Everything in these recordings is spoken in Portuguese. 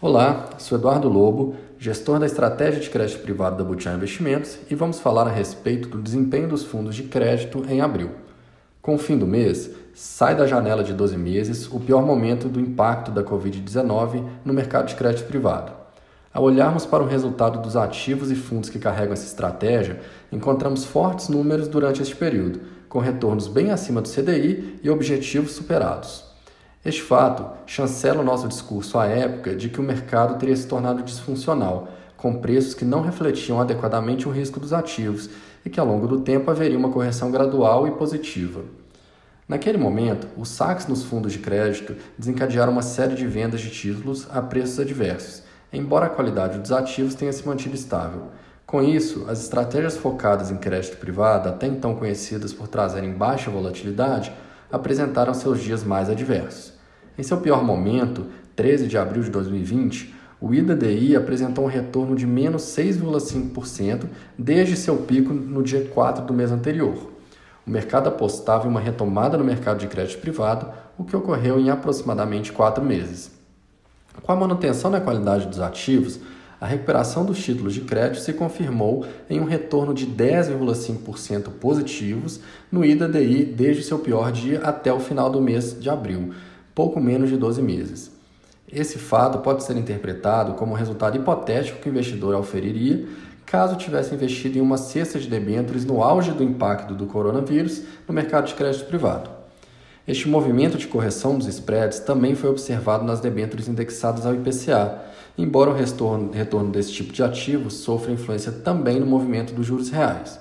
Olá, sou Eduardo Lobo, gestor da estratégia de crédito privado da Butiá Investimentos e vamos falar a respeito do desempenho dos fundos de crédito em abril. Com o fim do mês, sai da janela de 12 meses o pior momento do impacto da Covid-19 no mercado de crédito privado. Ao olharmos para o resultado dos ativos e fundos que carregam essa estratégia, encontramos fortes números durante este período, com retornos bem acima do CDI e objetivos superados. Este fato chancela o nosso discurso à época de que o mercado teria se tornado disfuncional, com preços que não refletiam adequadamente o risco dos ativos e que ao longo do tempo haveria uma correção gradual e positiva. Naquele momento, os saques nos fundos de crédito desencadearam uma série de vendas de títulos a preços adversos, embora a qualidade dos ativos tenha se mantido estável. Com isso, as estratégias focadas em crédito privado, até então conhecidas por trazerem baixa volatilidade, apresentaram seus dias mais adversos. Em seu pior momento, 13 de abril de 2020, o IDDI apresentou um retorno de menos 6,5% desde seu pico no dia 4 do mês anterior. O mercado apostava em uma retomada no mercado de crédito privado, o que ocorreu em aproximadamente quatro meses. Com a manutenção da qualidade dos ativos, a recuperação dos títulos de crédito se confirmou em um retorno de 10,5% positivos no IDDI desde seu pior dia até o final do mês de abril, pouco menos de 12 meses. Esse fato pode ser interpretado como um resultado hipotético que o investidor auferiria caso tivesse investido em uma cesta de debêntures no auge do impacto do coronavírus no mercado de crédito privado. Este movimento de correção dos spreads também foi observado nas debêntures indexadas ao IPCA, embora o retorno, desse tipo de ativos sofra influência também no movimento dos juros reais.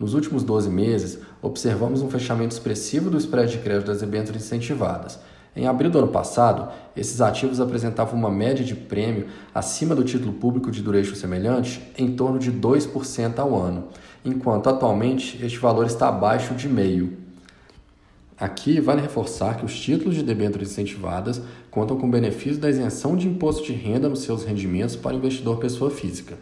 Nos últimos 12 meses, observamos um fechamento expressivo do spread de crédito das debêntures incentivadas. Em abril do ano passado, esses ativos apresentavam uma média de prêmio acima do título público de duration semelhante em torno de 2% ao ano, enquanto atualmente este valor está abaixo de meio. Aqui vale reforçar que os títulos de debêntures incentivadas contam com benefício da isenção de imposto de renda nos seus rendimentos para o investidor pessoa física.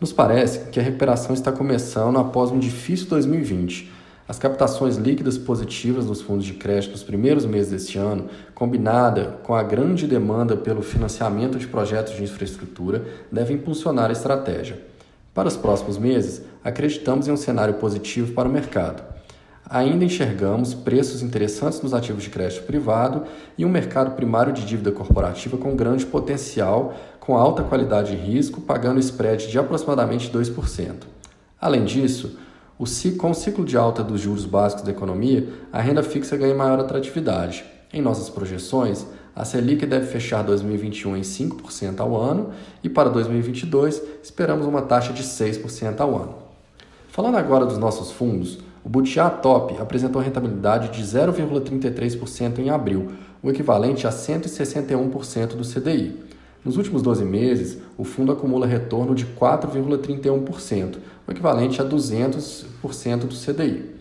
Nos parece que a recuperação está começando após um difícil 2020. As captações líquidas positivas nos fundos de crédito nos primeiros meses deste ano, combinada com a grande demanda pelo financiamento de projetos de infraestrutura, devem impulsionar a estratégia. Para os próximos meses, acreditamos em um cenário positivo para o mercado ainda enxergamos preços interessantes nos ativos de crédito privado e um mercado primário de dívida corporativa com grande potencial, com alta qualidade de risco, pagando spread de aproximadamente 2%. Além disso, com o ciclo de alta dos juros básicos da economia, a renda fixa ganha maior atratividade. Em nossas projeções, a Selic deve fechar 2021 em 5% ao ano e para 2022 esperamos uma taxa de 6% ao ano. Falando agora dos nossos fundos, o Butiá Top apresentou rentabilidade de 0,33% em abril, o equivalente a 161% do CDI. Nos últimos 12 meses, o fundo acumula retorno de 4,31%, o equivalente a 200% do CDI.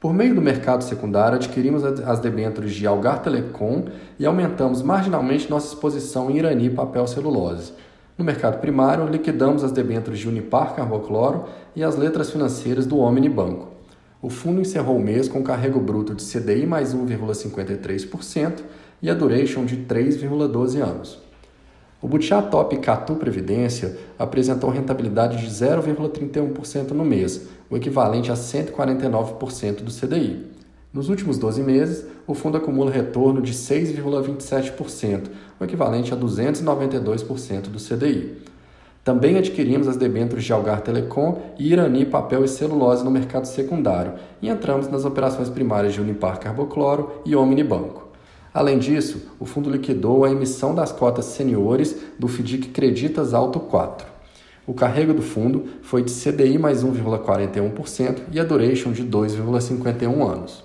Por meio do mercado secundário, adquirimos as debêntures de Algar Telecom e aumentamos marginalmente nossa exposição em Irani papel celulose. No mercado primário, liquidamos as debêntures de Unipar Carbocloro e as letras financeiras do Omni Banco. O fundo encerrou o mês com carrego bruto de CDI mais 1,53% e a duration de 3,12 anos. O Butiá Top Catu Previdência apresentou rentabilidade de 0,31% no mês, o equivalente a 149% do CDI. Nos últimos 12 meses, o fundo acumula retorno de 6,27%, o equivalente a 292% do CDI. Também adquirimos as debêntures de Algar Telecom e Irani Papel e Celulose no mercado secundário e entramos nas operações primárias de Unipar Carbocloro e Omnibanco. Além disso, o fundo liquidou a emissão das cotas seniores do FDIC Creditas Alto 4. O carrego do fundo foi de CDI mais 1,41% e a duration de 2,51 anos.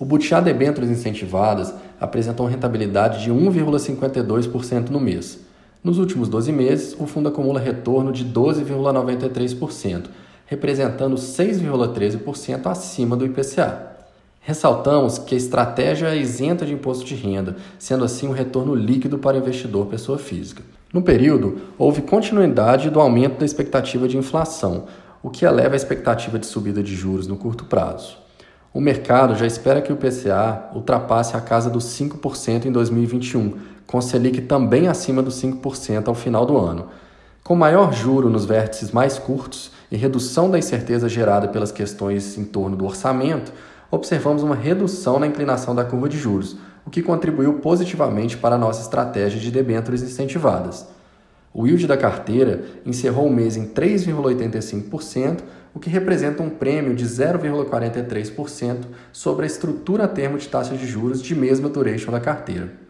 O Butiá Debêntures Incentivadas apresentou rentabilidade de 1,52% no mês. Nos últimos 12 meses, o fundo acumula retorno de 12,93%, representando 6,13% acima do IPCA. Ressaltamos que a estratégia é isenta de imposto de renda, sendo assim um retorno líquido para o investidor pessoa física. No período, houve continuidade do aumento da expectativa de inflação, o que eleva a expectativa de subida de juros no curto prazo. O mercado já espera que o PCA ultrapasse a casa dos 5% em 2021, com Selic também acima dos 5% ao final do ano. Com maior juro nos vértices mais curtos e redução da incerteza gerada pelas questões em torno do orçamento, observamos uma redução na inclinação da curva de juros, o que contribuiu positivamente para a nossa estratégia de debêntures incentivadas. O yield da carteira encerrou o mês em 3,85%, o que representa um prêmio de 0,43% sobre a estrutura a termo de taxa de juros de mesma duration da carteira.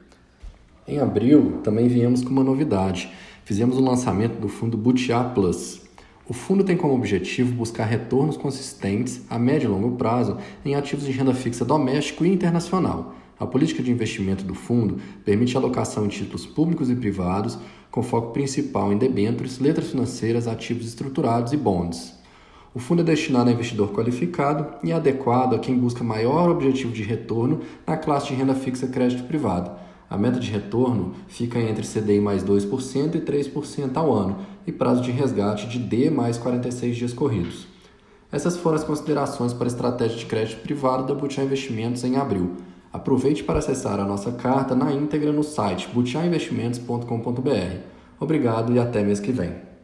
Em abril, também viemos com uma novidade. Fizemos o lançamento do fundo Butiá Plus. O fundo tem como objetivo buscar retornos consistentes a médio e longo prazo em ativos de renda fixa doméstico e internacional a política de investimento do fundo permite alocação em títulos públicos e privados, com foco principal em debêntures, letras financeiras, ativos estruturados e bonds. O fundo é destinado a investidor qualificado e adequado a quem busca maior objetivo de retorno na classe de renda fixa crédito privado. A meta de retorno fica entre CDI mais 2% e 3% ao ano e prazo de resgate de D mais 46 dias corridos. Essas foram as considerações para a estratégia de crédito privado da Butiá Investimentos em abril. Aproveite para acessar a nossa carta na íntegra no site butiainvestimentos.com.br. Obrigado e até mês que vem.